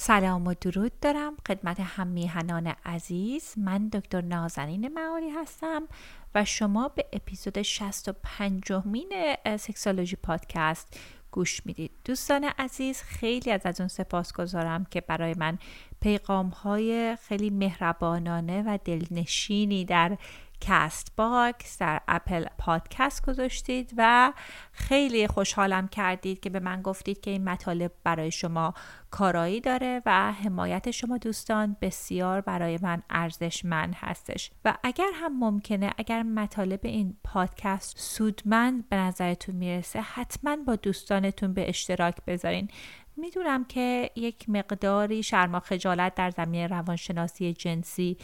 سلام و درود دارم خدمت هم میهنان عزیز. من دکتر نازنین معالی هستم و شما به اپیزود 65 مین Sexology Podcast گوش می‌دید. دوستان عزیز خیلی از ازتون سپاسگزارم که برای من پیغام های خیلی مهربانانه و دلنشینی در Castbox در Apple Podcast گذاشتید و خیلی خوشحالم کردید که به من گفتید که این مطالب برای شما کارایی داره و حمایت شما دوستان بسیار برای من ارزشمند هستش. و اگر هم ممکنه اگر مطالب این پادکست سودمند به نظرتون می‌رسه حتما با دوستانتون به اشتراک بذارین. می‌دونم که یک مقداری شرما خجالت در زمینه روانشناسی جنسی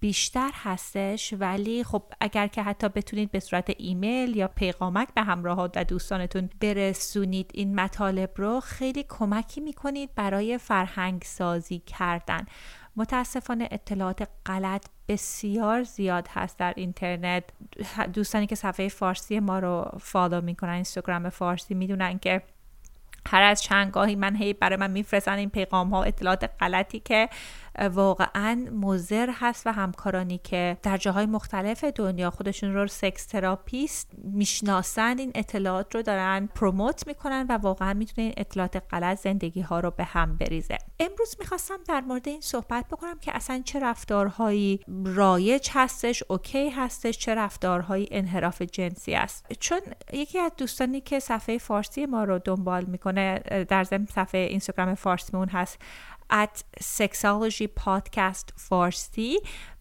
بیشتر هستش ولی خب اگر که حتی بتونید به صورت ایمیل یا پیغامک به همراه و دوستانتون برسونید این مطالب رو خیلی کمکی می‌کنید برای فرهنگ سازی کردن. متاسفانه اطلاعات غلط بسیار زیاد هست در اینترنت. دوستانی که صفحه فارسی ما رو follow می‌کنن اینستاگرام فارسی می‌دونن که هر از چند گاهی من هی برای من میفرستن این پیغام ها اطلاعات غلطی که واقعا مضر هست و همکارانی که در جاهای مختلف دنیا خودشون رو sex therapist می‌شناسن این اطلاعات رو دارن promote می‌کنن و واقعا می‌تونه این اطلاعات غلط زندگی ها رو به هم بریزه. امروز می‌خواستم در مورد این صحبت بکنم که اصلا چه رفتارهایی رایج هستش OK هستش چه رفتارهایی انحراف جنسی است. چون یکی از دوستانی که صفحه فارسی ما رو دنبال می‌کنه در ضمن صفحه اینستاگرام فارسیمون هست at Sexology Podcast Farsi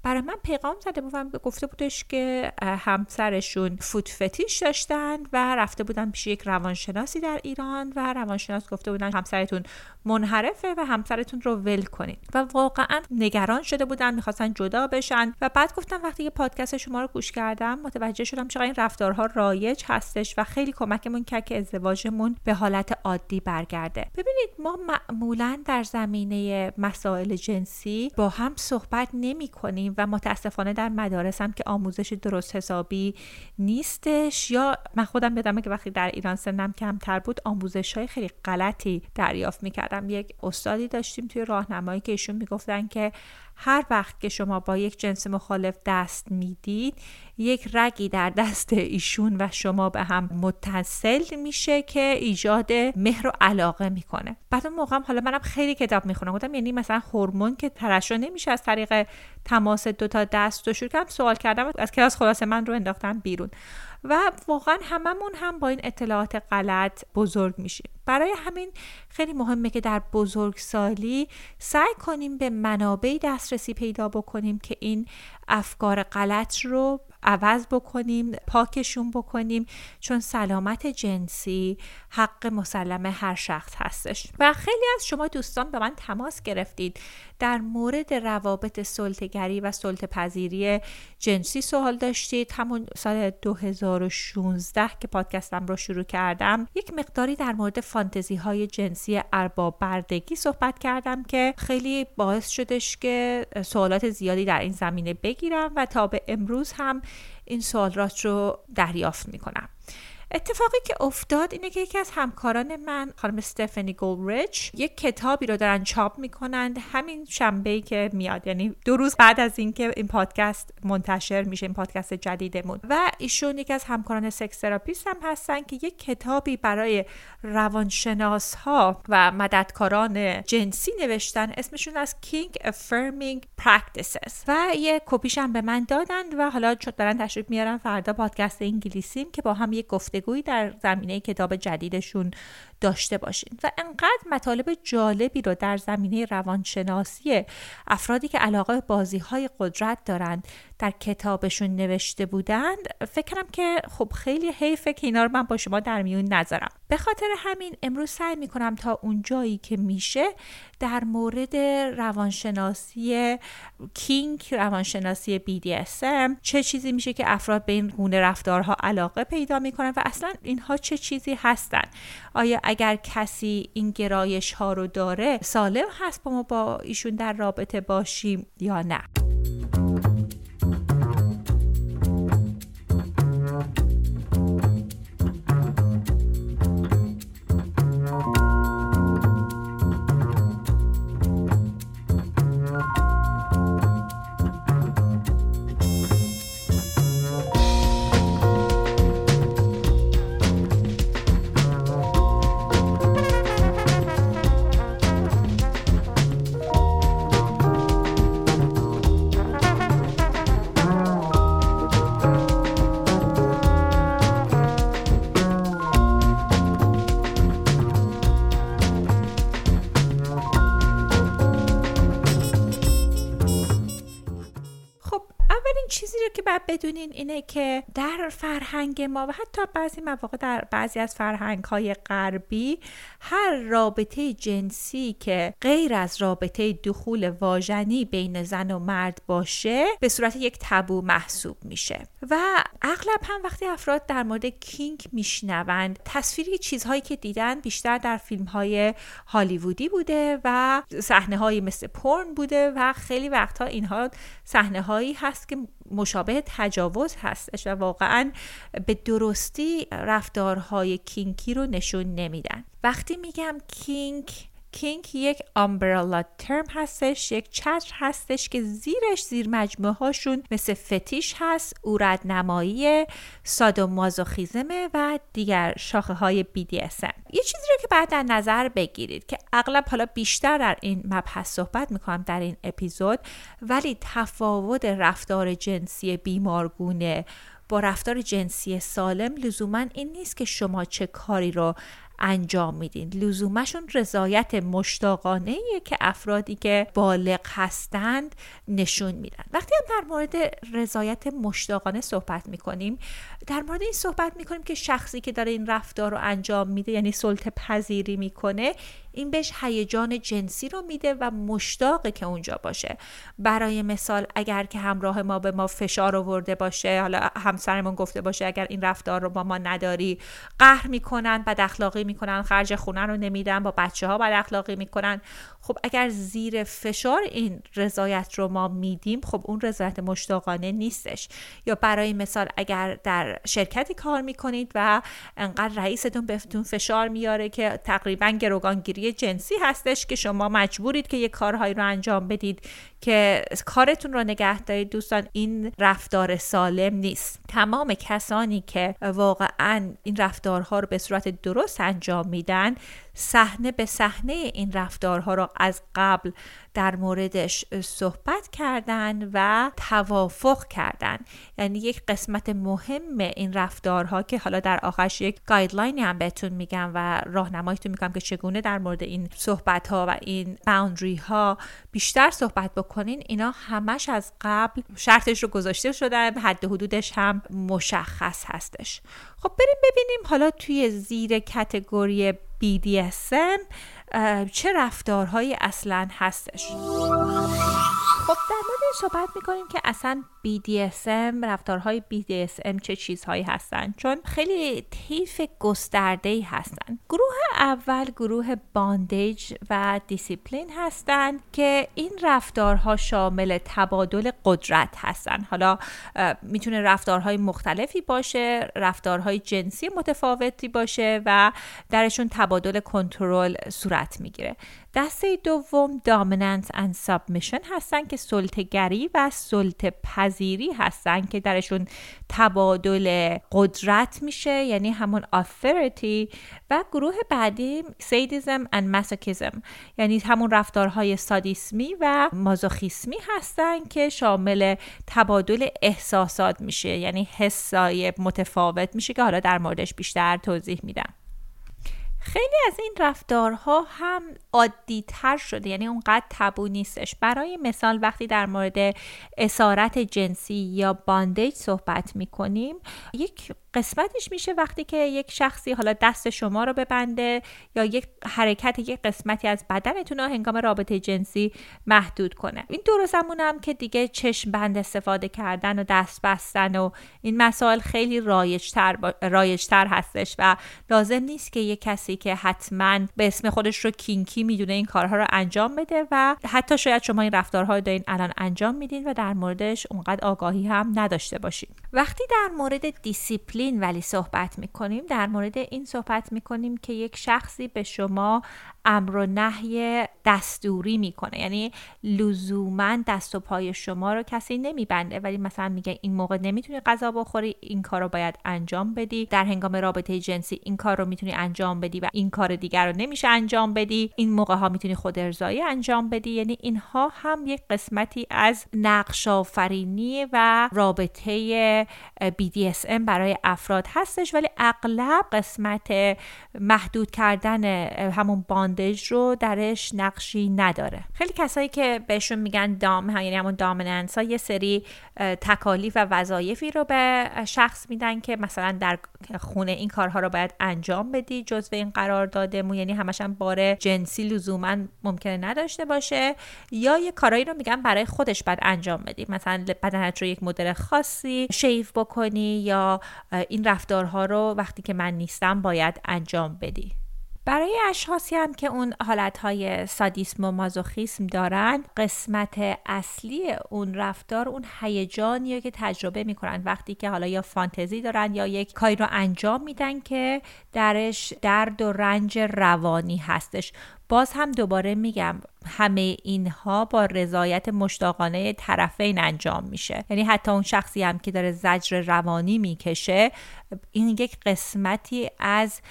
برای من پیغام زده بودم گفته بودش که همسرشون فوت فتیش داشتن و رفته بودن پیش یک روانشناسی در ایران و روانشناس گفته بودن همسرتون منحرفه و همسرتون رو ول کنید و واقعا نگران شده بودن می‌خواستن جدا بشن. و بعد گفتم وقتی که پادکست شما رو گوش کردم متوجه شدم چقدر این رفتارها رایج هستش و خیلی کمکمون کرد که ازدواجمون به حالت عادی برگرده. ببینید ما معمولا در زمینه مسائل جنسی با هم صحبت نمی کنیم و متاسفانه در مدارس هم که آموزش درست حسابی نیستش. یا من خودم یادمه که وقتی در ایران سنم کمتر بود آموزش های خیلی غلطی دریافت می‌کردم. یک استادی داشتیم توی راهنمایی که ایشون می‌گفتن که هر وقت که شما با یک جنس مخالف دست می‌دید یک رگی در دست ایشون و شما به هم متصل میشه که ایجاد مهر و علاقه می‌کنه. بعد اون موقع حالا منم خیلی کتاب می‌خونم. گفتم یعنی مثلا هورمون که ترشح نمیشه از طریق تماس دو تا دست و شروع کردم سوال کردم از کلاس خلاصه من رو انداختم بیرون. و واقعا هممون هم با این اطلاعات غلط بزرگ میشیم. برای همین خیلی مهمه که در بزرگسالی سعی کنیم به منابعی دسترسی پیدا بکنیم که این افکار غلط رو عوض بکنیم پاکشون بکنیم چون سلامت جنسی حق مسلم هر شخص هستش. و خیلی از شما دوستان به من تماس گرفتید در مورد روابط سلطه‌گری و سلطه پذیری جنسی سوال داشتید. همون سال 2016 که پادکستم رو شروع کردم یک مقداری در مورد فانتزی های جنسی ارباب بردگی صحبت کردم که خیلی باعث شدش که سوالات زیادی در این زمینه بگیرم و تا به امروز هم این سوالات رو دریافت می‌کنم. اتفاقی که افتاد اینه که یکی از همکاران من خانم استفنی گولریچ یک کتابی رو دارن چاپ می‌کنند. همین شنبه که میاد یعنی دو روز بعد از اینکه این پادکست منتشر میشه این پادکست جدیدمون. و ایشون یکی از همکاران sex therapist هم هستن که یک کتابی برای روانشناس ها و مددکاران جنسی نوشتن. اسمشون از King Affirming Practices. و یه کپیش به من دادند و حالا چون دارن تشریف میارن فردا پادکست انگلیسیم که با هم یک گفته گفتگویی در زمینه کتاب جدیدشون داشته باشین. و انقدر مطالب جالبی رو در زمینه روانشناسی افرادی که علاقه بازی های قدرت دارند در کتابشون نوشته بودند فکر کنم که خب خیلی حیفه که اینا رو من با شما در میون نذارم. به خاطر همین امروز سعی می‌کنم تا اون جایی که میشه در مورد روانشناسی کینگ روانشناسی BDSM چه چیزی میشه که افراد به این گونه رفتارها علاقه پیدا می‌کنن و اصلا اینها چه چیزی هستن؟ آیا اگر کسی این گرایش ها رو داره سالم هست با ما با ایشون در رابطه باشیم یا نه؟ بدونین اینه که در فرهنگ ما و حتی بعضی مواقع در بعضی از فرهنگ های غربی هر رابطه جنسی که غیر از رابطه دخول واژنی بین زن و مرد باشه به صورت یک تبو محسوب میشه. و اغلب هم وقتی افراد در مورد کینگ میشنوند تصویری چیزهایی که دیدن بیشتر در فیلم های هالیوودی بوده و صحنه مثل پرن بوده و خیلی وقتها اینها صحنه هایی هست که مشابه تجاوز هستش و واقعا به درستی رفتارهای کینکی رو نشون نمیدن. وقتی میگم کینک کینک یک آمبرلا ترم هستش یک چتر هستش که زیرش زیر مجموعه هاشون مثل فتیش هست اورد نمایی سادومازوخیزمه و دیگر شاخه های BDSM یه چیزی رو که بعد در نظر بگیرید که اغلب حالا بیشتر در این مبحث صحبت می‌کنم در این اپیزود ولی تفاوت رفتار جنسی بیمارگونه با رفتار جنسی سالم لزوما این نیست که شما چه کاری رو انجام میدین. لزومشون رضایت مشتاقانه که افرادی که بالغ هستند نشون میدن. وقتی هم در مورد رضایت مشتاقانه صحبت می‌کنیم در مورد این صحبت می‌کنیم که شخصی که داره این رفتار رو انجام میده یعنی سلطه پذیری می‌کنه این بهش هیجان جنسی رو میده و مشتاقه که اونجا باشه. برای مثال اگر که همراه ما به ما فشار آورده باشه حالا همسرمون گفته باشه اگر این رفتار رو با ما نداری قهر می‌کنن بد اخلاقی می‌کنن خرج خونه رو نمیدن با بچه ها بد اخلاقی می‌کنن. خب اگر زیر فشار این رضایت رو ما میدیم خب اون رضایت مشتاقانه نیستش. یا برای مثال اگر در شرکتی کار می‌کنید و انقدر رئیستون بهتون فشار میاره که تقریبا گروگانگیری جنسی هستش که شما مجبورید که یه کارهایی رو انجام بدید که کارتون رو نگه دارید. دوستان این رفتار سالم نیست. تمام کسانی که واقعا این رفتارها رو به صورت درست انجام میدن صحنه به صحنه این رفتارها را از قبل در موردش صحبت کردن و توافق کردن. یعنی یک قسمت مهم این رفتارها که حالا در آخرش یک گایدلاینی هم بهتون میگم و راهنماییتون میگم که چگونه در مورد این صحبت ها و این باوندری ها بیشتر صحبت بکنین اینا همش از قبل شرطش رو گذاشته شده حد حدودش هم مشخص هستش. خب بریم ببینیم حالا توی زیر کتگوری BDSM چه رفتارهایی اصلا هستش. خب در مورد صحبت می‌کنیم که اصلا BDSM رفتارهای BDSM چه چیزهایی هستن؟ چون خیلی طیف گسترده ای هستن. گروه اول گروه bondage و دیسیپلین هستند که این رفتارها شامل تبادل قدرت هستن. حالا می‌تونه رفتارهای مختلفی باشه رفتارهای جنسی متفاوتی باشه و درشون تبادل کنترل صورت می‌گیره. دسته دوم دامننت اند سابمیشن هستن که سلطگری و سلطه پذیری هستن که درشون تبادل قدرت میشه یعنی همون authority و گروه بعدی سیدیزم and مسوکیزم یعنی همون رفتارهای سادیسمی و مازوخیسمی هستن که شامل تبادل احساسات میشه یعنی حسای متفاوت میشه که حالا در موردش بیشتر توضیح میدم. خیلی از این رفتارها هم عادی تر شده یعنی اونقدر تبو نیستش. برای مثال وقتی در مورد اسارت جنسی یا باندیج صحبت می‌کنیم یک قسمتش میشه وقتی که یک شخصی حالا دست شما رو ببنده یا یک حرکت یک قسمتی از بدنتون رو هنگام رابطه جنسی محدود کنه. این زمون هم که دیگه چشم بند استفاده کردن و دست بستن و این مسائل خیلی رایجتر, با... رایجتر هستش و لازم نیست که یک کسی که حتما به اسم خودش رو kinky می‌دونه این کارها رو انجام بده و حتی شاید شما این رفتارها رو دارین الان انجام میدین و در موردش اونقدر آگاهی هم نداشته باشین. وقتی در مورد دیسیپلین ولی صحبت می‌کنیم. در مورد این صحبت می‌کنیم که یک شخصی به شما امر و نهی دستوری می‌کنه. یعنی لزوما دست و پای شما رو کسی نمیبنده. ولی مثلا میگه این موقع نمی‌تونی غذا بخوری این کار رو باید انجام بدی. در هنگام رابطه جنسی این کار رو می‌تونی انجام بدی و این کار دیگر رو نمیشه انجام بدی. این موقع ها می‌تونی خود ارضایی انجام بدی. یعنی اینها هم یک قسمتی از نقش آفرینی و رابطه BDSM برای افراد هستش ولی اغلب قسمت محدود کردن همون باندج رو درش نقشی نداره. خیلی کسایی که بهشون میگن دام یعنی همون دامننس ها یه سری تکالیف و وظایفی رو به شخص میدن که مثلا در خونه این کارها رو باید انجام بدی جزو این قرار داده مو یعنی همش هم بار جنسی لزوما ممکنه نداشته باشه یا یه کارایی رو میگن برای خودش باید انجام بدی. مثلا بدنت رو یک مدل خاصی شیف بکنی یا این رفتارها رو وقتی که من نیستم باید انجام بدی. برای اشخاصی هم که اون حالتهای سادیسم و مازوخیسم دارن قسمت اصلی اون رفتار اون هیجانیه که تجربه می‌کنن. وقتی که حالا یا فانتزی دارن یا یک کاری رو انجام میدن که درش درد و رنج روانی هستش. باز هم دوباره میگم همه اینها با رضایت مشتاقانه طرفین انجام میشه. یعنی حتی اون شخصی هم که داره زجر روانی می‌کشه این یک قسمتی از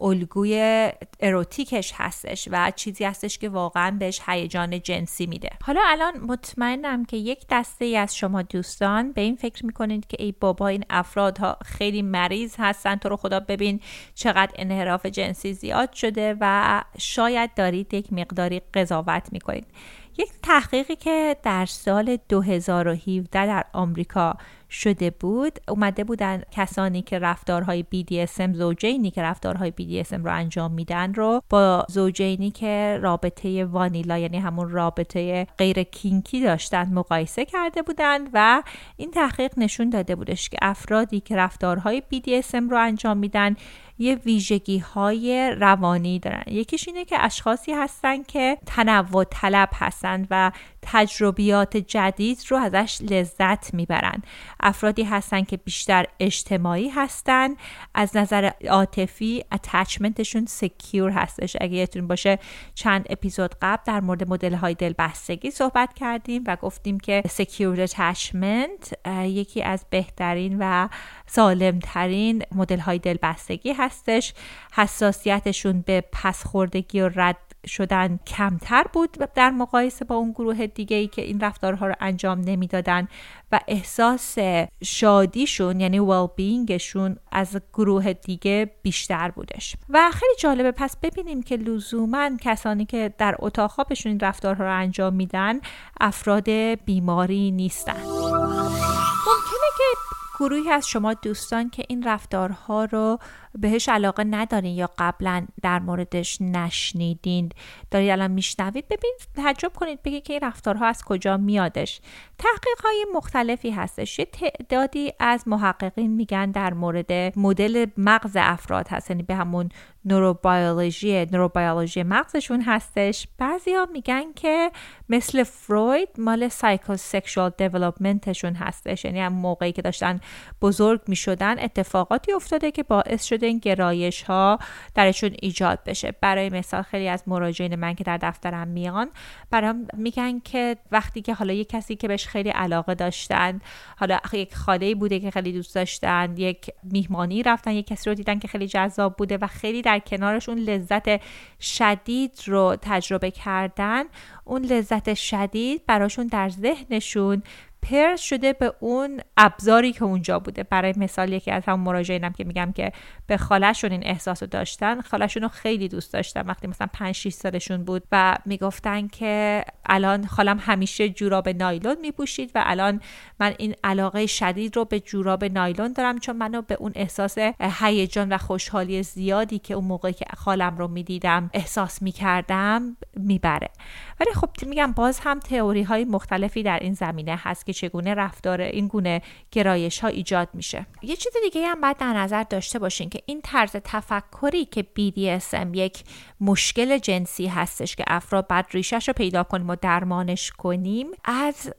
الگوی اروتیکش هستش و چیزی هستش که واقعا بهش هیجان جنسی میده. حالا الان مطمئنم که یک دسته ای از شما دوستان به این فکر می‌کنید که ای بابا این افرادها خیلی مریض هستن تو رو خدا ببین چقدر انحراف جنسی زیاد شده و شاید دارید یک مقداری قضاوت می‌کنید. یک تحقیقی که در سال 2017 در آمریکا شده بود اومده بودن کسانی که رفتارهای BDSM زوجینی که رفتارهای BDSM رو انجام میدن رو با زوجینی که رابطه وانیلا یعنی همون رابطه غیر کینکی داشتن مقایسه کرده بودند و این تحقیق نشون داده بودش که افرادی که رفتارهای BDSM رو انجام میدن یه ویژگی های روانی دارن. یکیش اینه که اشخاصی هستن که تنوع طلب هستند و تجربیات جدید رو ازش لذت می‌برن. افرادی هستن که بیشتر اجتماعی هستن. از نظر عاطفی attachment شون secure هستش. اگه یادتون باشه چند اپیزود قبل در مورد مدل های دلبستگی صحبت کردیم و گفتیم که secure attachment یکی از بهترین و سالمترین مدل های دلبستگی هستش. حساسیتشون به پسخوردگی و رد شدن کمتر بود در مقایسه با اون گروه دیگه ای که این رفتارها رو انجام نمی‌دادن و احساس شادیشون یعنی well از گروه دیگه بیشتر بودش. و خیلی جالبه پس ببینیم که لزوما کسانی که در اتاق خوابشون این رفتارها رو انجام میدن افراد بیماری نیستن. ممکنه که گروهی از شما دوستان که این رفتارها رو بهش علاقه ندارین یا قبلا در موردش نشنیدین. دارید الان میشنوید ببین تعجب کنید بگید که این رفتارها از کجا میادش. تحقیق های مختلفی هستش. یه تعدادی از محققین میگن در مورد مدل مغز افراد هست یعنی به همون نوروبیولوژی نوروبیولوژی مغزشون هستش. بعضی ها میگن که مثل فروید مال سایکوسکشوال دیولپمنتشون هستش. یعنی هم موقعی که داشتن بزرگ می‌شدن اتفاقاتی افتاده که باعث شده این گرایش ها درشون ایجاد بشه. برای مثال خیلی از مراجعین من که در دفترم میان برام میگن که وقتی که حالا یک کسی که بهش خیلی علاقه داشتن حالا یک خاله بوده که خیلی دوست داشتن یک میهمانی رفتن یک کسی رو دیدن که خیلی جذاب بوده و خیلی در کنارشون لذت شدید رو تجربه کردن اون لذت شدید براشون در ذهنشون پرس شده به اون ابزاری که اونجا بوده. برای مثال یکی از همون مراجعینم که میگم که به خالشون این احساس رو داشتن خالشون رو خیلی دوست داشتن. وقتی مثلا 5 6 سالشون بود و می‌گفتن که الان خالم همیشه جوراب نایلون میپوشید و الان من این علاقه شدید رو به جوراب نایلون دارم چون منو به اون احساس هیجان و خوشحالی زیادی که اون موقعی که خالم رو می‌دیدم احساس می‌کردم می‌بره. ولی خب میگم باز هم تئوری های مختلفی در این زمینه هست که چگونه رفتار این گونه گرایش ها ایجاد میشه. یه چیز دیگه هم باید در نظر داشته باشین که این طرز تفکری که BDSM یک مشکل جنسی هستش که افراد بعد ریشش رو پیدا کنیم و درمانش کنیم از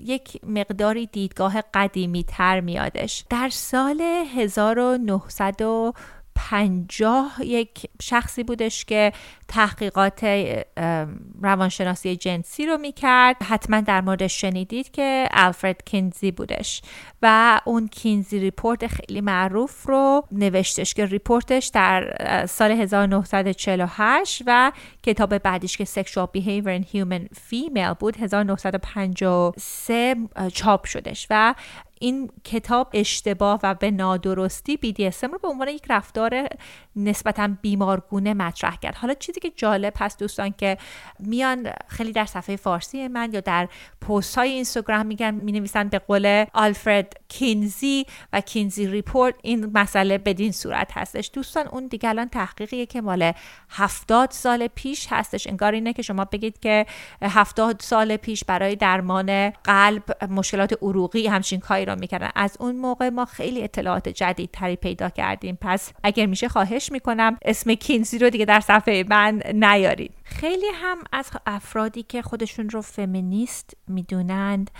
یک مقداری دیدگاه قدیمی تر میادش. در سال 1900 پنجاه یک شخصی بودش که تحقیقات روانشناسی جنسی رو می‌کرد. حتما در مورد شنیدید که الفرد کینزی بودش و اون Kinsey Report خیلی معروف رو نوشتش که report ش در سال 1948 و کتاب بعدیش که Sexual Behavior in Human Female بود 1953 چاپ شدش و این کتاب اشتباه و به نادرستی BDSM رو به عنوان یک رفتار نسبتا بیمارگونه مطرح کرد. حالا چیزی که جالب هست دوستان که میان خیلی در صفحه فارسی من یا در پست های اینستاگرام میگن می نویسن به قول آلفرد کینزی و کینزی ریپورت این مسئله بدین صورت هستش. دوستان اون دیگه الان تحقیقیه که مال هفتاد سال پیش هستش. انگار اینه که شما بگید که هفتاد سال پیش برای درمان قلب مشکلات عروقی همچین کاری رو می‌کردن. از اون موقع ما خیلی اطلاعات جدید تری پیدا کردیم. پس اگر میشه خواهش می‌کنم اسم کینزی رو دیگه در صفحه من نیارید. خیلی هم از افرادی که خودشون رو فمینیست می‌دونند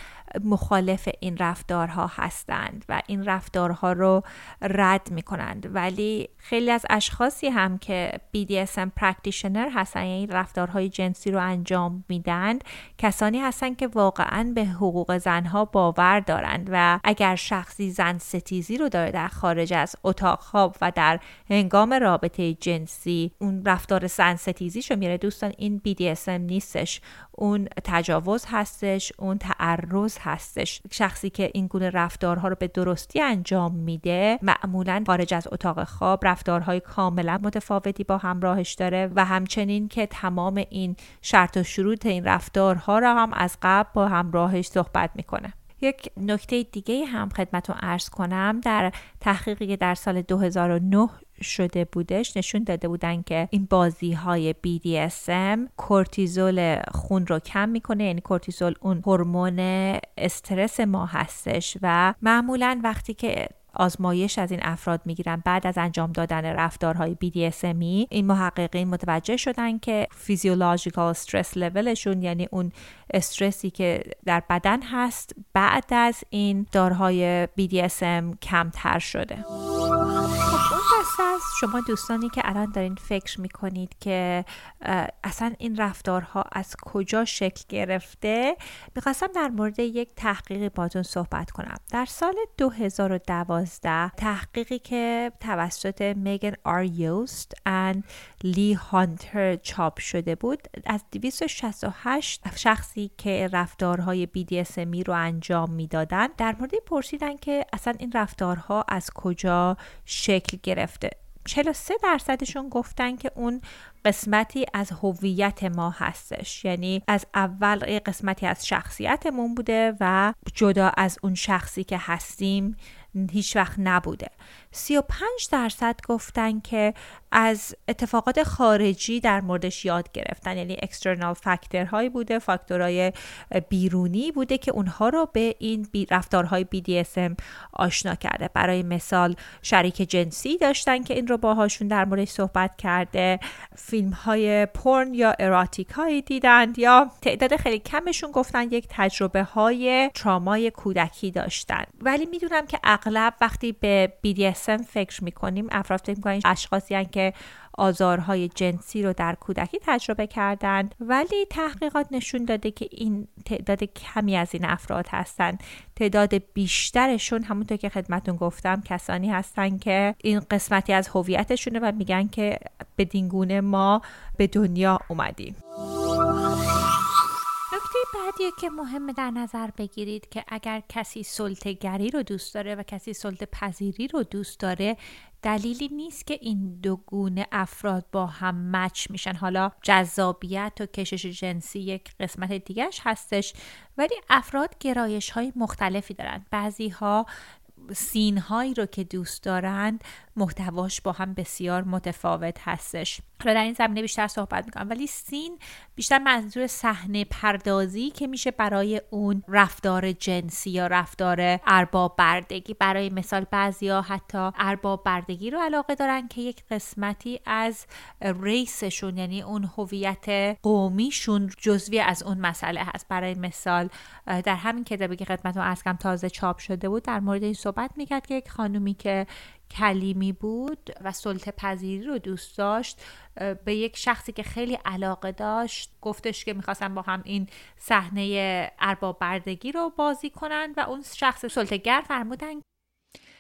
مخالف این رفتارها هستند و این رفتارها رو رد می کنند ولی خیلی از اشخاصی هم که BDSM practitioner هستن یعنی رفتارهای جنسی رو انجام میدن کسانی هستند که واقعا به حقوق زنها باور دارند و اگر شخصی زن ستیزی رو داره در خارج از اتاق خواب و در هنگام رابطه جنسی اون رفتار زن ستیزی میره دوستان این BDSM نیستش. اون تجاوز هستش اون تعرض هستش. شخصی که این گونه رفتارها رو به درستی انجام میده معمولا خارج از اتاق خواب رفتارهای کاملا متفاوتی با همراهش داره و همچنین که تمام این شرط و شروط این رفتارها را هم از قبل با همراهش صحبت می‌کنه. یک نکته دیگه هم خدمتون ارز کنم. در تحقیقی که در سال 2009 شده بودش نشون داده بودن که این بازی های BDSM کورتیزول خون رو کم می‌کنه یعنی کورتیزول اون هورمون استرس ما هستش و معمولا وقتی که آزمایش از این افراد می‌گیرن بعد از انجام دادن رفتارهای BDSMی این محققین متوجه شدن که فیزیولوژیکال استرس لولشون یعنی اون استرسی که در بدن هست بعد از این دارهای BDSM کمتر شده. شما دوستانی که الان دارین فکر می‌کنید که اصلا این رفتارها از کجا شکل گرفته می‌خواستم در مورد یک تحقیقی باتون صحبت کنم. در سال 2012 تحقیقی که توسط میگن آر یوست و لی هانتر چاپ شده بود از 268 شخصی که رفتارهای BDSM رو انجام می‌دادن در مورد پرسیدن که اصلا این رفتارها از کجا شکل گرفته. 43 درصدشون گفتن که اون قسمتی از هویت ما هستش. یعنی از اول قسمتی از شخصیتمون بوده و جدا از اون شخصی که هستیم هیچ وقت نبوده. 35 درصد گفتن که از اتفاقات خارجی در موردش یاد گرفتن. یعنی اکسترنال فاکتور هایی بوده فاکتورهای بیرونی بوده که اونها رو به این بی رفتارهای BDSM آشنا کرده. برای مثال شریک جنسی داشتن که این رو باهاشون در موردش صحبت کرده. فیلم های پرن یا اراتیک هایی دیدند یا تعداد خیلی کمشون گفتن یک تجربه های ترامای کودکی داشتن. ولی می‌دونم که اغلب وقتی به BDSM فکر می‌کنیم افراد فکر می‌کنیم اشخاصی که آزارهای جنسی رو در کودکی تجربه کردند. ولی تحقیقات نشون داده که این تعداد کمی از این افراد هستند. تعداد بیشترشون همونطور که خدمتون گفتم کسانی هستن که این قسمتی از هویتشونه و میگن که به دینگونه ما به دنیا اومدیم. نکته بعدی که مهمه در نظر بگیرید که اگر کسی سلطگری رو دوست داره و کسی سلطه پذیری رو دوست داره دلیلی نیست که این دو گونه افراد با هم مچ میشن. حالا جذابیت و کشش جنسی یک قسمت دیگرش هستش ولی افراد گرایش های مختلفی دارن. بعضی ها سین هایی رو که دوست دارند محتواش با هم بسیار متفاوت هستش. حالا در این زمینه بیشتر صحبت می‌کنم ولی سین بیشتر منظور صحنه پردازی که میشه برای اون رفتار جنسی یا رفتار ارباب بردگی. برای مثال بعضیا حتی ارباب بردگی رو علاقه دارن که یک قسمتی از ریسشون یعنی اون هویت قومیشون جزوی از اون مسئله هست. برای مثال در همین کتابی که خدمتتون از کم تازه چاپ شده بود در مورد این صحبت می‌کرد که یک خانومی که کلیمی بود و سلطه پذیری رو دوست داشت. به یک شخصی که خیلی علاقه داشت گفتش که می‌خواستن با هم این صحنه ارباب بردگی رو بازی کنن و اون شخص سلطهگر فرمودن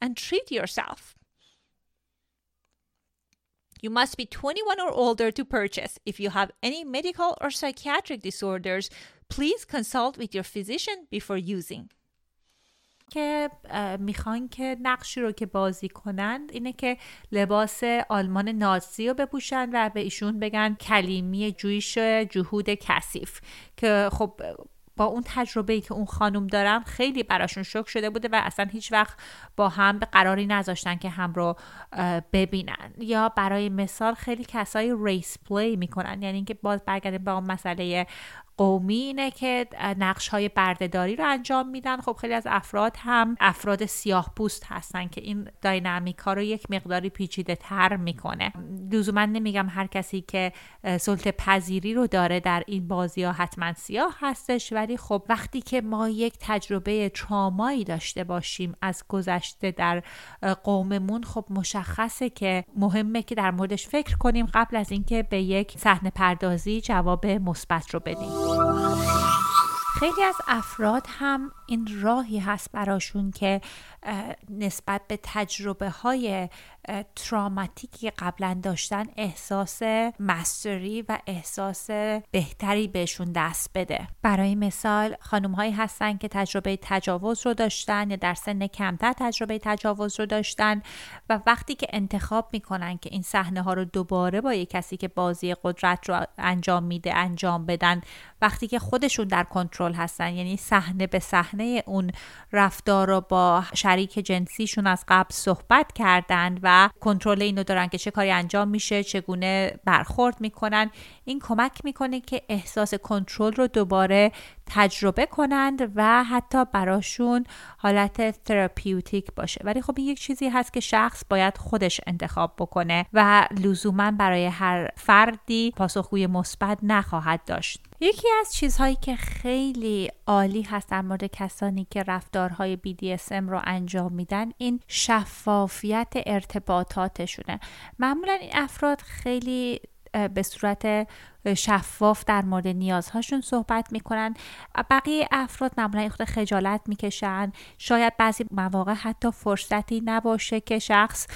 and treat yourself. You must be 21 or older to purchase. If you have any medical or psychiatric disorders, please consult with your physician before using. که میخوان که نقشی رو که بازی کنند اینه که لباس آلمان نازی رو بپوشن و به ایشون بگن کلیمی جویش جهود کثیف که خب با اون تجربه ای که اون خانم دارم خیلی براشون شک شده بوده و اصلا هیچ وقت با هم به قراری نذاشتن که هم رو ببینن. یا برای مثال خیلی کسایی ریس پلی می‌کنن یعنی اینکه باز برگردیم با اون مسئله قومی اینه که نقش های بردهداری رو انجام میدن. خب خیلی از افراد هم افراد سیاه پوست هستن که این داینامیک ها رو یک مقداری پیچیده تر می‌کنه. لزوما نمیگم هر کسی که سلطه پذیری رو داره در این بازی ها حتما سیاه هستش ولی خب وقتی که ما یک تجربه ترامایی داشته باشیم از گذشته در قوممون خب مشخصه که مهمه که در موردش فکر کنیم قبل از اینکه به یک صحنه پردازی جواب مثبت رو بدیم. خیلی از افراد هم این راهی هست براشون که نسبت به تجربه های تراماتیکی قبلا داشتن احساس مستری و احساس بهتری بهشون دست بده. برای مثال خانم هایی هستن که تجربه تجاوز رو داشتن یا در سن کمتر تجربه تجاوز رو داشتن و وقتی که انتخاب می‌کنن که این صحنه ها رو دوباره با یک کسی که بازی قدرت رو انجام میده انجام بدن وقتی که خودشون در کنترل هستن یعنی صحنه به صحنه اون رفتار رو با شریک جنسیشون از قبل صحبت کردن و کنترل اینو دارن که چه کاری انجام میشه چگونه برخورد می‌کنن. این کمک می‌کنه که احساس کنترل رو دوباره تجربه کنند و حتی براشون حالت تراپیوتیک باشه. ولی خب این یک چیزی هست که شخص باید خودش انتخاب بکنه و لزوما برای هر فردی پاسخگوی مثبت نخواهد داشت. یکی از چیزهایی که خیلی عالی هست در مورد کسانی که رفتارهای BDSM رو انجام میدن این شفافیت ارتباطاتشونه. معمولا این افراد خیلی به صورت شفاف در مورد نیازهاشون صحبت می‌کنن. بقیه افراد معمولا خود خجالت می‌کشن. شاید بعضی مواقع حتی فرصتی نباشه که شخص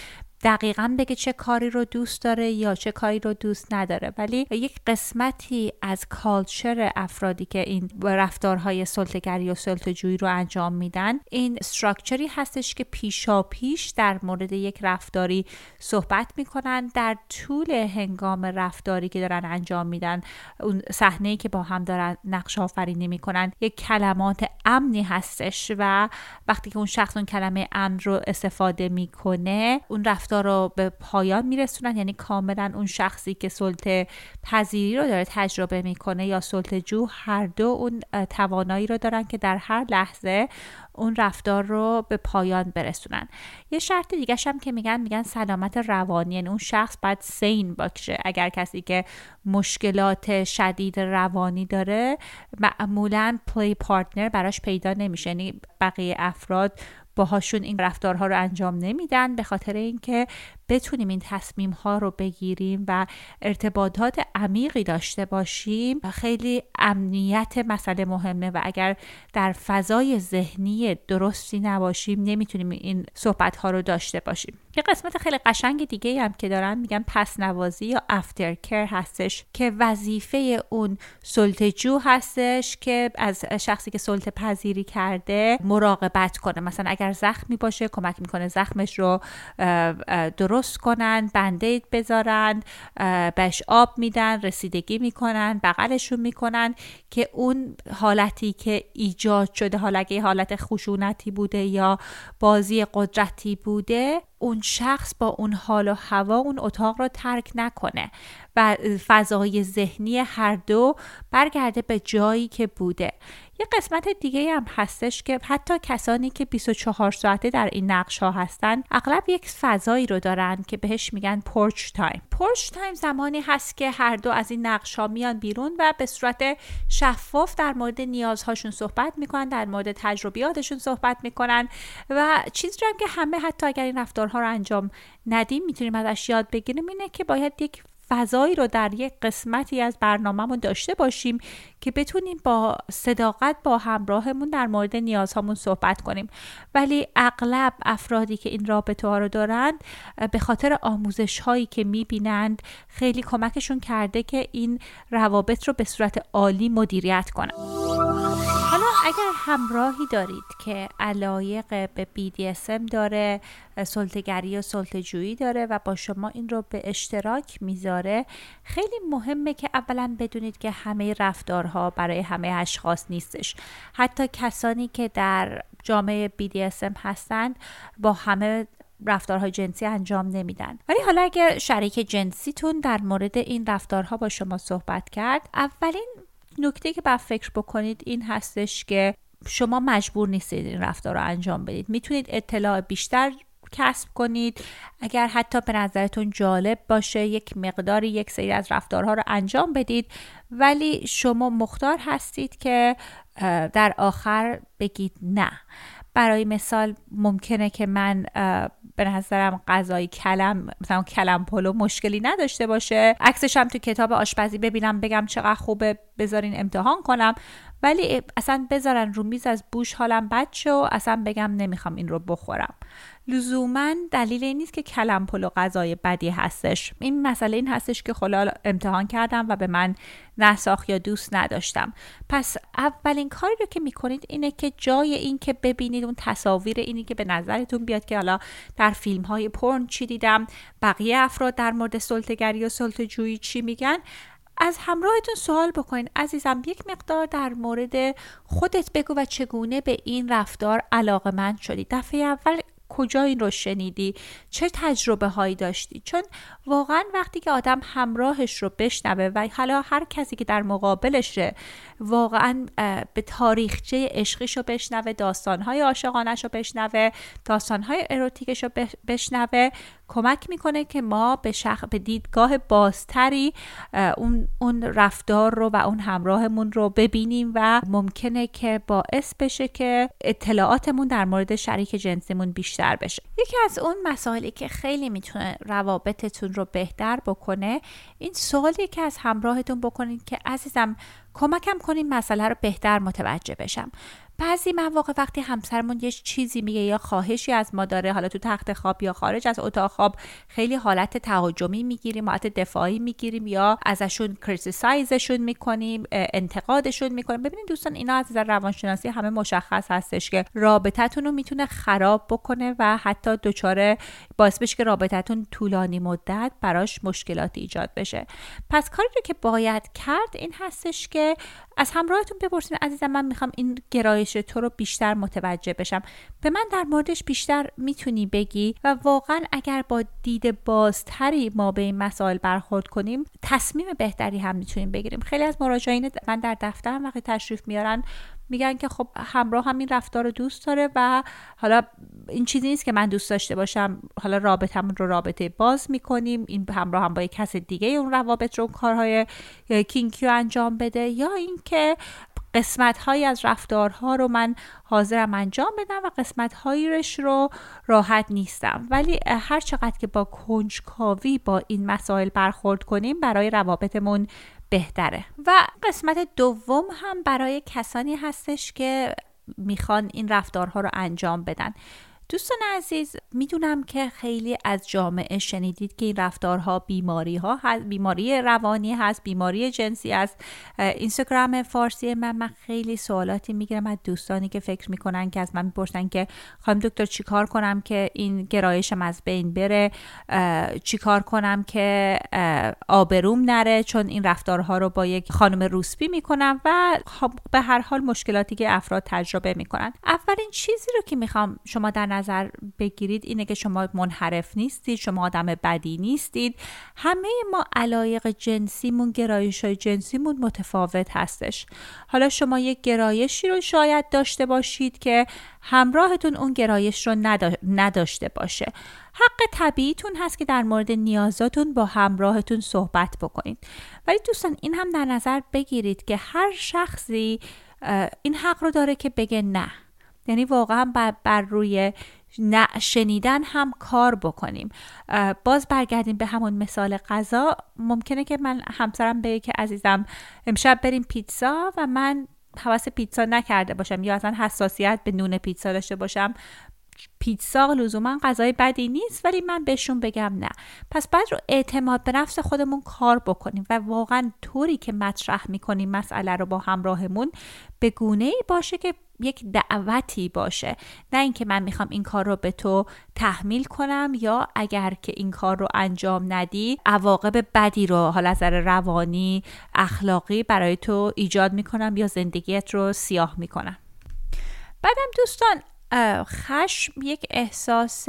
دقیقا بگه چه کاری رو دوست داره یا چه کاری رو دوست نداره. ولی یک قسمتی از کالچر افرادی که این رفتارهای سلطگری و سلطجویی رو انجام میدن این استراکچری هستش که پیشا پیش در مورد یک رفتاری صحبت می‌کنن در طول هنگام رفتاری که دارن انجام میدن. اون صحنه که با هم دارن نقش آفرینی می‌کنن یک کلمات امنی هستش و وقتی که اون شخص اون کلمه امن رو استفاده می‌کنه اون رفتار رو به پایان میرسونن؟ یعنی کاملا اون شخصی که سلطه پذیری رو داره تجربه می‌کنه یا سلطه جو هر دو اون توانایی رو دارن که در هر لحظه اون رفتار رو به پایان برسونن. یه شرط دیگه هم که میگن میگن سلامت روانی یعنی اون شخص باید سین باشه. اگر کسی که مشکلات شدید روانی داره معمولا پلی پارتنر براش پیدا نمیشه. یعنی بقیه افراد باهاشون این رفتارها رو انجام نمیدن به خاطر اینکه بتونیم این تصمیم ها رو بگیریم و ارتباطات عمیقی داشته باشیم خیلی امنیت مسئله مهمه و اگر در فضای ذهنی درستی نباشیم نمی‌تونیم این صحبت ها رو داشته باشیم. یه قسمت خیلی قشنگ دیگه هم که دارن میگن پس نوازی یا افتر کر هستش که وظیفه اون سلطجو هستش که از شخصی که سلطه پذیری کرده مراقبت کنه. مثلا اگر زخمی باشه کمک می‌کنه زخمش رو درست کنن بندید بذارن بهش آب میدن رسیدگی می‌کنن بغلشون می‌کنن که اون حالتی که ایجاد شده حالا حالت خشونتی بوده یا بازی قدرتی بوده اون شخص با اون حال و هوا اون اتاق رو ترک نکنه و فضای ذهنی هر دو برگرده به جایی که بوده. یه قسمت دیگه هم هستش که حتی کسانی که 24 ساعته در این نقش ها هستن اغلب یک فضایی رو دارن که بهش میگن porch time porch time زمانی هست که هر دو از این نقش ها میان بیرون و به صورت شفاف در مورد نیازهاشون صحبت می‌کنن در مورد تجربیاتشون صحبت می‌کنن و چیزی هم که همه حتی اگر این رفتار رفتارها رو انجام ندیم می‌تونیم ازش یاد بگیریم اینه که باید یک فضایی رو در یک قسمتی از برنامهمون داشته باشیم که بتونیم با صداقت با همراهمون در مورد نیازهامون صحبت کنیم. ولی اغلب افرادی که این رابطه ها رو دارند به خاطر آموزش هایی که می‌بینند خیلی کمکشون کرده که این روابط رو به صورت عالی مدیریت کنن. حالا اگر همراهی دارید که علایق به BDSM داره سلطگری و سلطجویی داره و با شما این رو به اشتراک می‌ذاره. خیلی مهمه که اولا بدونید که همه رفتارها برای همه اشخاص نیستش. حتی کسانی که در جامعه BDSM هستند با همه رفتارهای جنسی انجام نمیدن. ولی حالا اگر شریک جنسیتون در مورد این رفتارها با شما صحبت کرد اولین نکته که باید فکر بکنید این هستش که شما مجبور نیستید این رفتار رو انجام بدید. می‌تونید اطلاع بیشتر کسب کنید. اگر حتی به نظرتون جالب باشه یک مقداری یک سری از رفتارها رو انجام بدید. ولی شما مختار هستید که در آخر بگید نه. برای مثال ممکنه که من به نظرم غذای کلم مثلا کلم پلو مشکلی نداشته باشه. عکسش هم تو کتاب آشپزی ببینم بگم چقدر خوبه بذارین امتحان کنم. ولی اصلا بذارن رو میز از بوش حالم بد شو اصلا بگم نمی‌خوام این رو بخورم. لزوما دلیل این نیست که کلم پلو غذای بدی هستش. این مسئله این هستش که خلال امتحان کردم و به من نساخ یا دوست نداشتم. پس اولین کاری رو که می‌کنید اینه که جای این که ببینید اون تصاویر اینی که به نظرتون بیاد که حالا در فیلم های پرن چی دیدم بقیه افراد در مورد سلطگری و سلطجویی چی میگن از همراهتون سوال بکنین. عزیزم یک مقدار در مورد خودت بگو و چگونه به این رفتار علاقه من شدی؟ دفعه اول کجا این رو شنیدی؟ چه تجربه هایی داشتی؟ چون واقعا وقتی که آدم همراهش رو بشنوه و حالا هر کسی که در مقابلشه واقعا به تاریخچه عشقیش رو بشنوه داستانهای عاشقانش رو بشنوه داستانهای اروتیکش رو بشنوه کمک می‌کنه که ما به, شخ... به دیدگاه بازتری اون... اون رفتار رو و اون همراهمون رو ببینیم و ممکنه که باعث بشه که اطلاعاتمون در مورد شریک جنسیمون بیشتر بشه. یکی از اون مسائلی که خیلی می‌تونه روابطتون رو بهتر بکنه این سوالی که از همراهتون بکنید که عزیزم کمکم کنیم مسئله رو بهتر متوجه بشم. بعضی مواقع وقتی همسرمون یه چیزی میگه یا خواهشی از ما داره حالا تو تخت خواب یا خارج از اتاق خواب خیلی حالت تهاجمی می‌گیریم حالت دفاعی می‌گیریم یا ازشون کریتیسایزشون می‌کنیم انتقادشون می‌کنیم. ببینید دوستان اینا از نظر روانشناسی همه مشخص هستش که رابطتون رو می‌تونه خراب بکنه و حتی دچار باعث بشه که رابطتون طولانی مدت براش مشکلاتی ایجاد بشه. پس کاری رو که باید کرد این هستش که از همراهتون بپرسین عزیزم من می‌خوام این گرایش تو رو بیشتر متوجه بشم. به من در موردش بیشتر می‌تونی بگی و واقعا اگر با دید بازتری ما به این مسائل برخورد کنیم تصمیم بهتری هم می‌تونیم بگیریم. خیلی از مراجعین من در دفترم وقتی تشریف میارن میگن که خب همراه هم این رفتار رو دوست داره و حالا این چیزی نیست که من دوست داشته باشم حالا رابطمون رو رابطه باز می‌کنیم این همراه هم با یک کس دیگه اون روابط رو کارهای کینکیو انجام بده یا اینکه قسمت هایی از رفتارها رو من حاضرم انجام بدم و قسمت هایش رو راحت نیستم. ولی هر چقدر که با کنجکاوی با این مسائل برخورد کنیم برای روابطمون بهتره. و قسمت دوم هم برای کسانی هستش که می‌خوان این رفتارها رو انجام بدن. دوستان عزیز می‌دونم که خیلی از جامعه شنیدید که این رفتارها بیماری ها هست بیماری روانی هست بیماری جنسی است اینستاگرام فارسی من من خیلی سوالاتی می‌گیرم از دوستانی که فکر می‌کنن که از من می‌پرسن که خانم دکتر چیکار کنم که این گرایشم از بین بره؟ چیکار کنم که آبروم نره چون این رفتارها رو با یک خانم روسپی می‌کنم و خب به هر حال مشکلاتی که افراد تجربه می‌کنن. اولین چیزی رو که می‌خوام شما در نظر بگیرید اینه که شما منحرف نیستید شما آدم بدی نیستید. همه ما علایق جنسیمون گرایش های جنسیمون متفاوت هستش. حالا شما یک گرایشی رو شاید داشته باشید که همراهتون اون گرایش رو نداشته باشه. حق طبیعیتون هست که در مورد نیازاتون با همراهتون صحبت بکنید. ولی دوستان این هم در نظر بگیرید که هر شخصی این حق رو داره که بگه نه. یعنی واقعا بر, بر روی شنیدن هم کار بکنیم. باز برگردیم به همون مثال غذا. ممکنه که من همسرم بگه که عزیزم امشب بریم پیتزا و من حواس پیتزا نکرده باشم یا اصلا حساسیت به نون پیتزا داشته باشم. پیتزا لزوما غذای بدی نیست ولی من بهشون بگم نه. پس باید رو اعتماد به نفس خودمون کار بکنیم و واقعا طوری که مطرح می‌کنیم مسئله رو با همراهمون به گونه ای باشه که یک دعوتی باشه. نه اینکه من می‌خوام این کار رو به تو تحمیل کنم یا اگر که این کار رو انجام ندی عواقب بدی رو حالا از روانی اخلاقی برای تو ایجاد می‌کنم یا زندگیت رو سیاه می‌کنم. بعدم دوستان خشم یک احساس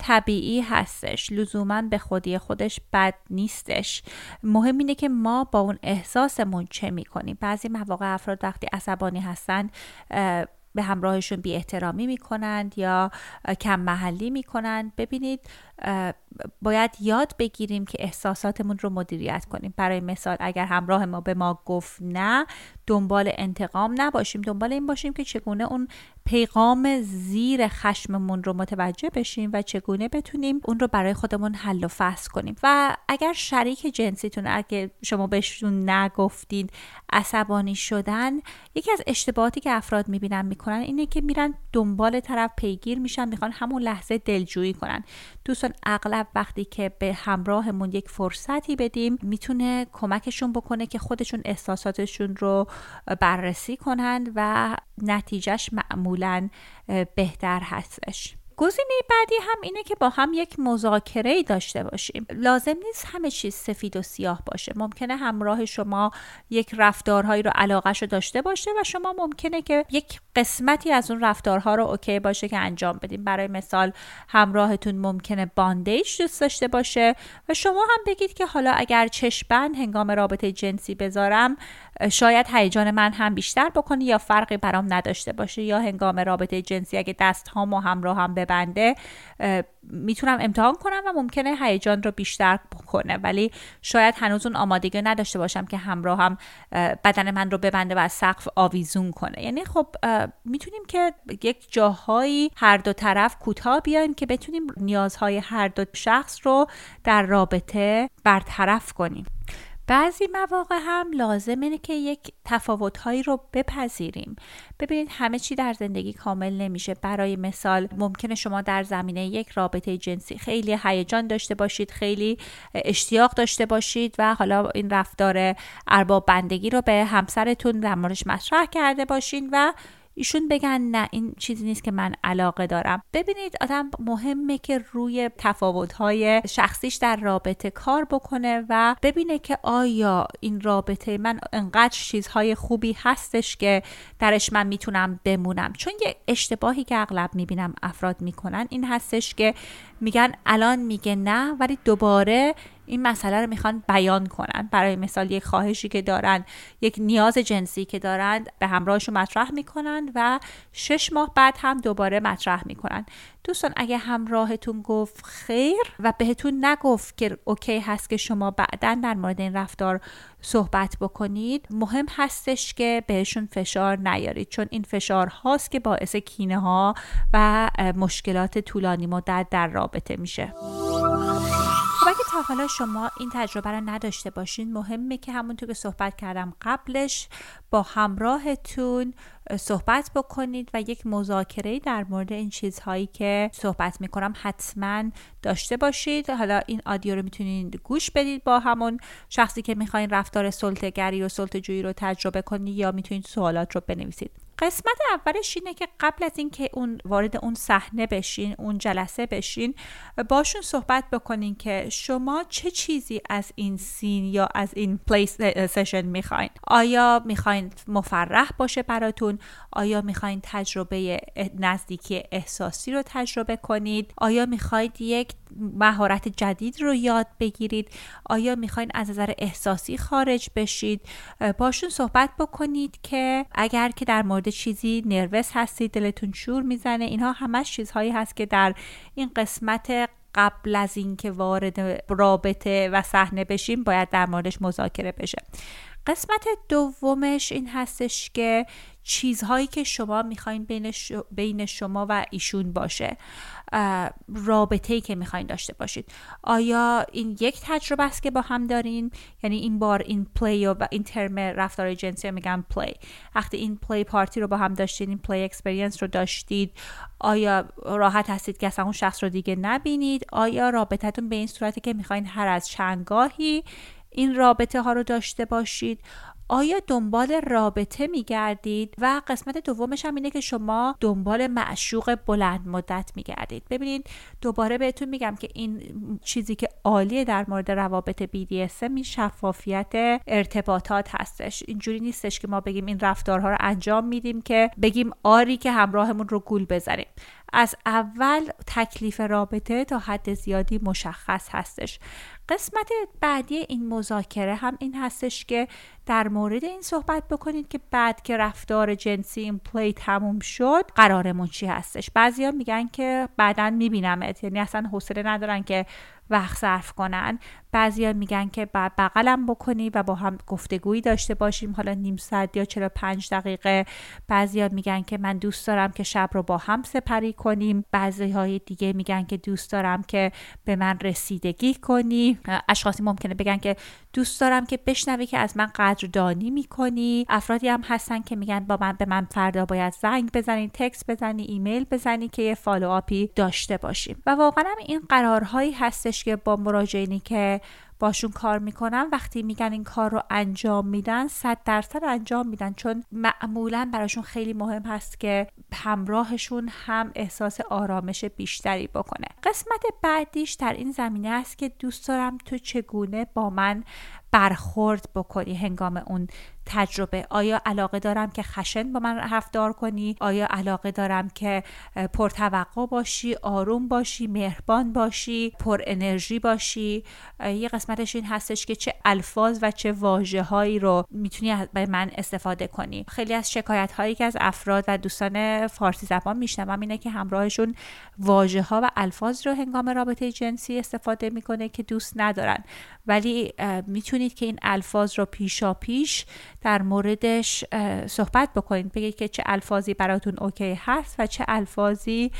طبیعی هستش. لزوما به خودی خودش بد نیستش. مهم اینه که ما با اون احساسمون چه می‌کنیم. بعضی مواقع افراد وقتی عصبانی هستن به همراهشون بی احترامی می‌کنند یا کم محلی می‌کنند ببینید باید یاد بگیریم که احساساتمون رو مدیریت کنیم. برای مثال اگر همراه ما به ما گفت نه دنبال انتقام نباشیم. دنبال این باشیم که چگونه اون پیغام زیر خشممون رو متوجه بشیم و چگونه بتونیم اون رو برای خودمون حل و فصل کنیم. و اگر شریک جنسیتون اگه شما بهشون نگفتید عصبانی شدن یکی از اشتباهاتی که افراد می‌بینن می‌کنن اینه که میرن دنبال طرف پیگیر میشن می‌خوان همون لحظه دلجویی کنن. دوستان اغلب وقتی که به همراهمون یک فرصتی بدیم می‌تونه کمکشون بکنه که خودشون احساساتشون رو بررسی کنند و نتیجهش معمولا بهتر هستش. گزینه بعدی هم اینه که با هم یک مذاکره داشته باشیم. لازم نیست همه چیز سفید و سیاه باشه. ممکنه همراه شما یک رفتارهایی رو علاقهش رو داشته باشه و شما ممکنه که یک قسمتی از اون رفتارها رو اوکی باشه که انجام بدیم. برای مثال همراهتون ممکنه باندیج دوست داشته باشه و شما هم بگید که حالا اگر چشمبند هنگام رابطه جنسی بذارم شاید هیجان من هم بیشتر بکنه یا فرقی برام نداشته باشه یا هنگام رابطه جنسی اگه دست ها همراه هم ببنده می‌تونم امتحان کنم و ممکنه هیجان رو بیشتر بکنه. ولی شاید هنوز اون آمادگی نداشته باشم که همراه هم بدن من رو ببنده و از سقف آویزون کنه. یعنی خب می‌تونیم که یک جاهایی هر دو طرف کوتاه بیایم که بتونیم نیازهای هر دو شخص رو در رابطه برطرف کنیم. بعضی مواقع هم لازمه که یک تفاوتهایی رو بپذیریم. ببینید همه چی در زندگی کامل نمیشه. برای مثال ممکنه شما در زمینه یک رابطه جنسی خیلی هیجان داشته باشید خیلی اشتیاق داشته باشید و حالا این رفتار ارباب بندگی رو به همسرتون در موردش مطرح کرده باشین و ایشون بگن نه این چیزی نیست که من علاقه دارم. ببینید آدم مهمه که روی تفاوت‌های شخصیش در رابطه کار بکنه و ببینه که آیا این رابطه من انقدر چیزهای خوبی هستش که درش من می‌تونم بمونم. چون یه اشتباهی که اغلب می‌بینم افراد می‌کنن این هستش که میگن الان میگه نه ولی دوباره این مسئله رو می‌خوان بیان کنن. برای مثال یک خواهشی که دارن یک نیاز جنسی که دارند به همراهشون مطرح می‌کنن و شش ماه بعد هم دوباره مطرح می‌کنن. دوستان اگه همراهتون گفت خیر و بهتون نگفت که اوکی هست که شما بعدا در مورد این رفتار صحبت بکنید مهم هستش که بهشون فشار نیارید. چون این فشار هاست که باعث کینه ها و مشکلات طولانی مدت در رابطه میشه. خب حالا شما این تجربه رو نداشته باشین. مهمه که همونطور که صحبت کردم قبلش با همراهتون صحبت بکنید و یک مذاکره در مورد این چیزهایی که صحبت می‌کنم حتما داشته باشید. حالا این آدیو رو می‌تونید گوش بدید با همون شخصی که می‌خواین رفتار سلطگری و سلطجویی رو تجربه کنید یا می‌تونید سوالات رو بنویسید. قسمت اولش اینه که قبل از اینکه اون وارد اون صحنه بشین اون جلسه بشین باشون صحبت بکنین که شما چه چیزی از این سین یا از این پلیس سشن می‌خواین؟ آیا می‌خواین مفرح باشه براتون؟ آیا می‌خواین تجربه نزدیکی احساسی رو تجربه کنید؟ آیا می‌خواید یک مهارت جدید رو یاد بگیرید؟ آیا می‌خواین از نظر احساسی خارج بشید؟ باشون صحبت بکنید که اگر که در مورد چیزی نروس هستید دلتون شور می‌زنه اینها همش چیزهایی هست که در این قسمت قبل از اینکه وارد رابطه و صحنه بشیم باید در موردش مذاکره بشه. قسمت دومش این هستش که چیزهایی که شما می‌خواین بین, بین شما و ایشون باشه. رابطه ای که می‌خواین داشته باشید. آیا این یک تجربه است که با هم دارین؟ یعنی این بار این play و این ترم رفتار جنسی میگن play وقتی این play party رو با هم داشتید این play experience رو داشتید آیا راحت هستید که اصلا اون شخص رو دیگه نبینید؟ آیا رابطتون به این صورتی که می‌خواین هر از چندگاهی این رابطه ها رو داشته باشید؟ آیا دنبال رابطه میگردید؟ و قسمت دومش هم اینه که شما دنبال معشوق بلند مدت میگردید. ببینید دوباره بهتون میگم که این چیزی که عالیه در مورد روابط BDSM این شفافیت ارتباطات هستش. اینجوری نیستش که ما بگیم این رفتارها رو انجام میدیم که بگیم آری که همراهمون رو گول بزنیم. از اول تکلیف رابطه تا حد زیادی مشخص هستش. قسمت بعدی این مذاکره هم این هستش که در مورد این صحبت بکنید که بعد که رفتار جنسی این پلی تموم شد قرارمون چی هستش؟ بعضیا میگن که بعدا میبینمت. یعنی اصلا حوصله ندارن که وقت صرف کنن. بعضیا میگن که بعد بغلم بکنی و با هم گفتگویی داشته باشیم. حالا نیم ساعت یا چرا پنج دقیقه. بعضیا میگن که من دوست دارم که شب رو با هم سپری کنیم. بعضی های دیگه میگن که دوست دارم که به من رسیدگی کنی. اشخاصی ممکنه بگن که دوست دارم که بشنوی که از من قدردانی می‌کنی. افرادی هم هستن که میگن با من به من فردا باید زنگ بزنی تکس بزنی ایمیل بزنی که یه follow-up ی داشته باشیم. و واقعا این قرارهایی هستش که با مراجعینی که باشون کار می‌کنن وقتی میگن این کار رو انجام میدن صد درصد انجام میدن. چون معمولا براشون خیلی مهم هست که همراهشون هم احساس آرامش بیشتری بکنه. قسمت بعدیش در این زمینه است که دوست دارم تو چگونه با من برخورد بکنی هنگام اون تجربه؟ آیا علاقه دارم که خشن با من رفتار کنی؟ آیا علاقه دارم که پرتوقع باشی آروم باشی مهربان باشی پر انرژی باشی؟ یه قسمتش این هستش که چه الفاظ و چه واجه هایی رو می‌تونی به من استفاده کنی. خیلی از شکایت هایی که از افراد و دوستان فارسی زبان میشنوم اینه که همراهشون واژه ها و الفاظ رو هنگام رابطه جنسی استفاده می‌کنه که دوست ندارن. ولی می‌تونید که این الفاظ رو پیشا پیش در موردش صحبت بکنید. بگید که چه الفاظی براتون اوکی هست و چه الفاظی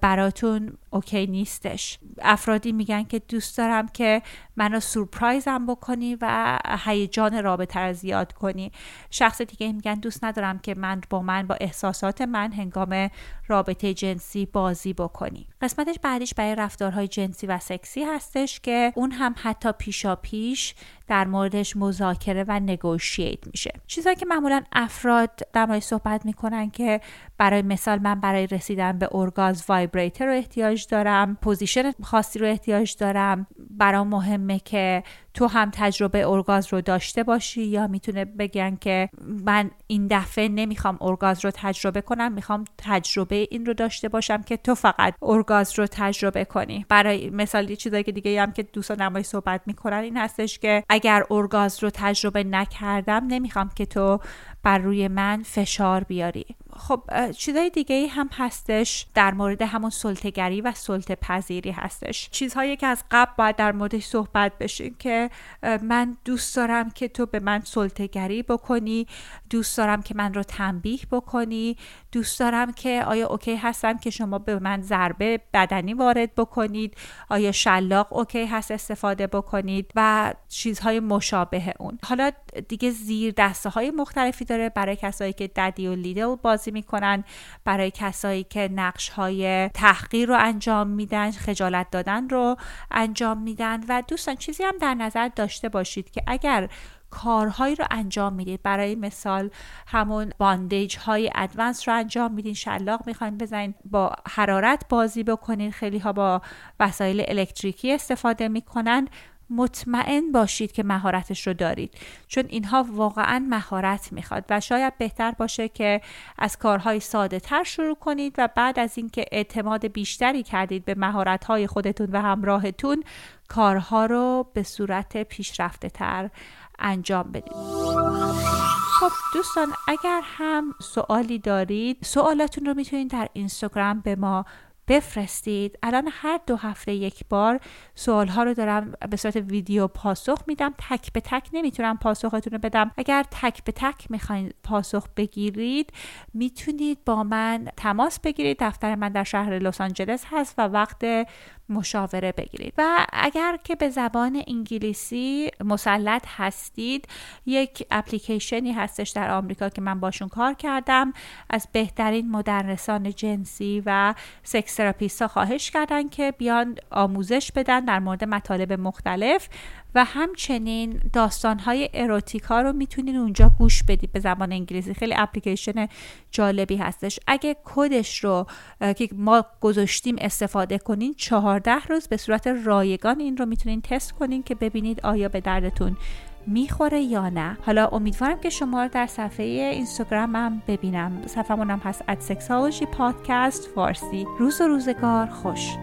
براتون اوکی نیستش. افرادی میگن که دوست دارم که منو سورپرایزم بکنی و هیجان رابطه رو زیاد کنی. شخص دیگه میگن دوست ندارم که من با من با احساسات من هنگام رابطه جنسی بازی بکنی. قسمتش بعدیش برای رفتارهای جنسی و سکسی هستش که اون هم حتی پیشا پیش در موردش مذاکره و نگوشیت میشه. چیزهایی که معمولا افراد در صحبت می‌کنن که برای مثال من برای رسیدن به ارگاسم vibrator رو احتیاج دارم position خاصی رو احتیاج دارم. برام مهمه که تو هم تجربه ارگاسم رو داشته باشی یا می‌تونه بگن که من این دفعه نمی‌خوام ارگاسم رو تجربه کنم می‌خوام تجربه این رو داشته باشم که تو فقط ارگاسم رو تجربه کنی. برای مثال چیزایی که دیگه هم که دوستان نمایی صحبت می‌کنن این هستش که اگر ارگاسم رو تجربه نکردم نمی‌خوام که تو بر روی من فشار بیاری. خب چیزهای دیگه ای هم هستش در مورد همون سلطگری و سلطه پذیری هستش. چیزهایی که از قبل باید در موردش صحبت بشین که من دوست دارم که تو به من سلطگری بکنی دوست دارم که من رو تنبیه بکنی دوست دارم که آیا اوکی هستم که شما به من ضربه بدنی وارد بکنید آیا شلاق اوکی هست استفاده بکنید و چیزهای مشابه اون. حالا دیگه زیر دسته های مختلفی داره برای کسایی که ددی و لیدل بازی می‌کنن برای کسایی که نقش های تحقیر رو انجام میدن خجالت دادن رو انجام میدن. و دوستان چیزی هم در نظر داشته باشید که اگر کارهایی رو انجام می‌دید برای مثال همون باندیج های ادوانس رو انجام میدین شلاق می‌خواین بزنین با حرارت بازی بکنین خیلی ها با وسایل الکتریکی استفاده می‌کنن. مطمئن باشید که مهارتش رو دارید. چون اینها واقعا مهارت می‌خواد و شاید بهتر باشه که از کارهای ساده تر شروع کنید و بعد از اینکه اعتماد بیشتری کردید به مهارت های خودتون و همراهتون کارها رو به صورت پیشرفته تر انجام بدید. خب دوستان اگر هم سوالی دارید سوالاتون رو می‌تونید در اینستاگرام به ما بفرستید. الان هر دو هفته یک بار سوال ها رو دارم به صورت ویدیو پاسخ میدم. تک به تک نمی‌تونم پاسختون رو بدم. اگر تک به تک می‌خواین پاسخ بگیرید می‌تونید با من تماس بگیرید. دفتر من در شهر لس آنجلس هست و وقت مشاوره بگیرید. و اگر که به زبان انگلیسی مسلط هستید یک اپلیکیشنی هستش در آمریکا که من باشون کار کردم. از بهترین مدرسان جنسی و سکس ها خواهش کردن که بیان آموزش بدن در مورد مطالب مختلف. و همچنین داستانهای اروتیکا رو می‌تونید اونجا گوش بدید. به زبان انگلیسی خیلی اپلیکیشن جالبی هستش. اگه کدش رو که ما گذاشتیم استفاده کنین چهارده روز به صورت رایگان این رو می‌تونین تست کنین که ببینید آیا به دردتون می‌خوره یا نه. حالا امیدوارم که شما رو در صفحه اینستاگرامم ببینم. صفحمونم هست ات سکسالوجی پادکست فارسی. روز و روزگار خوش.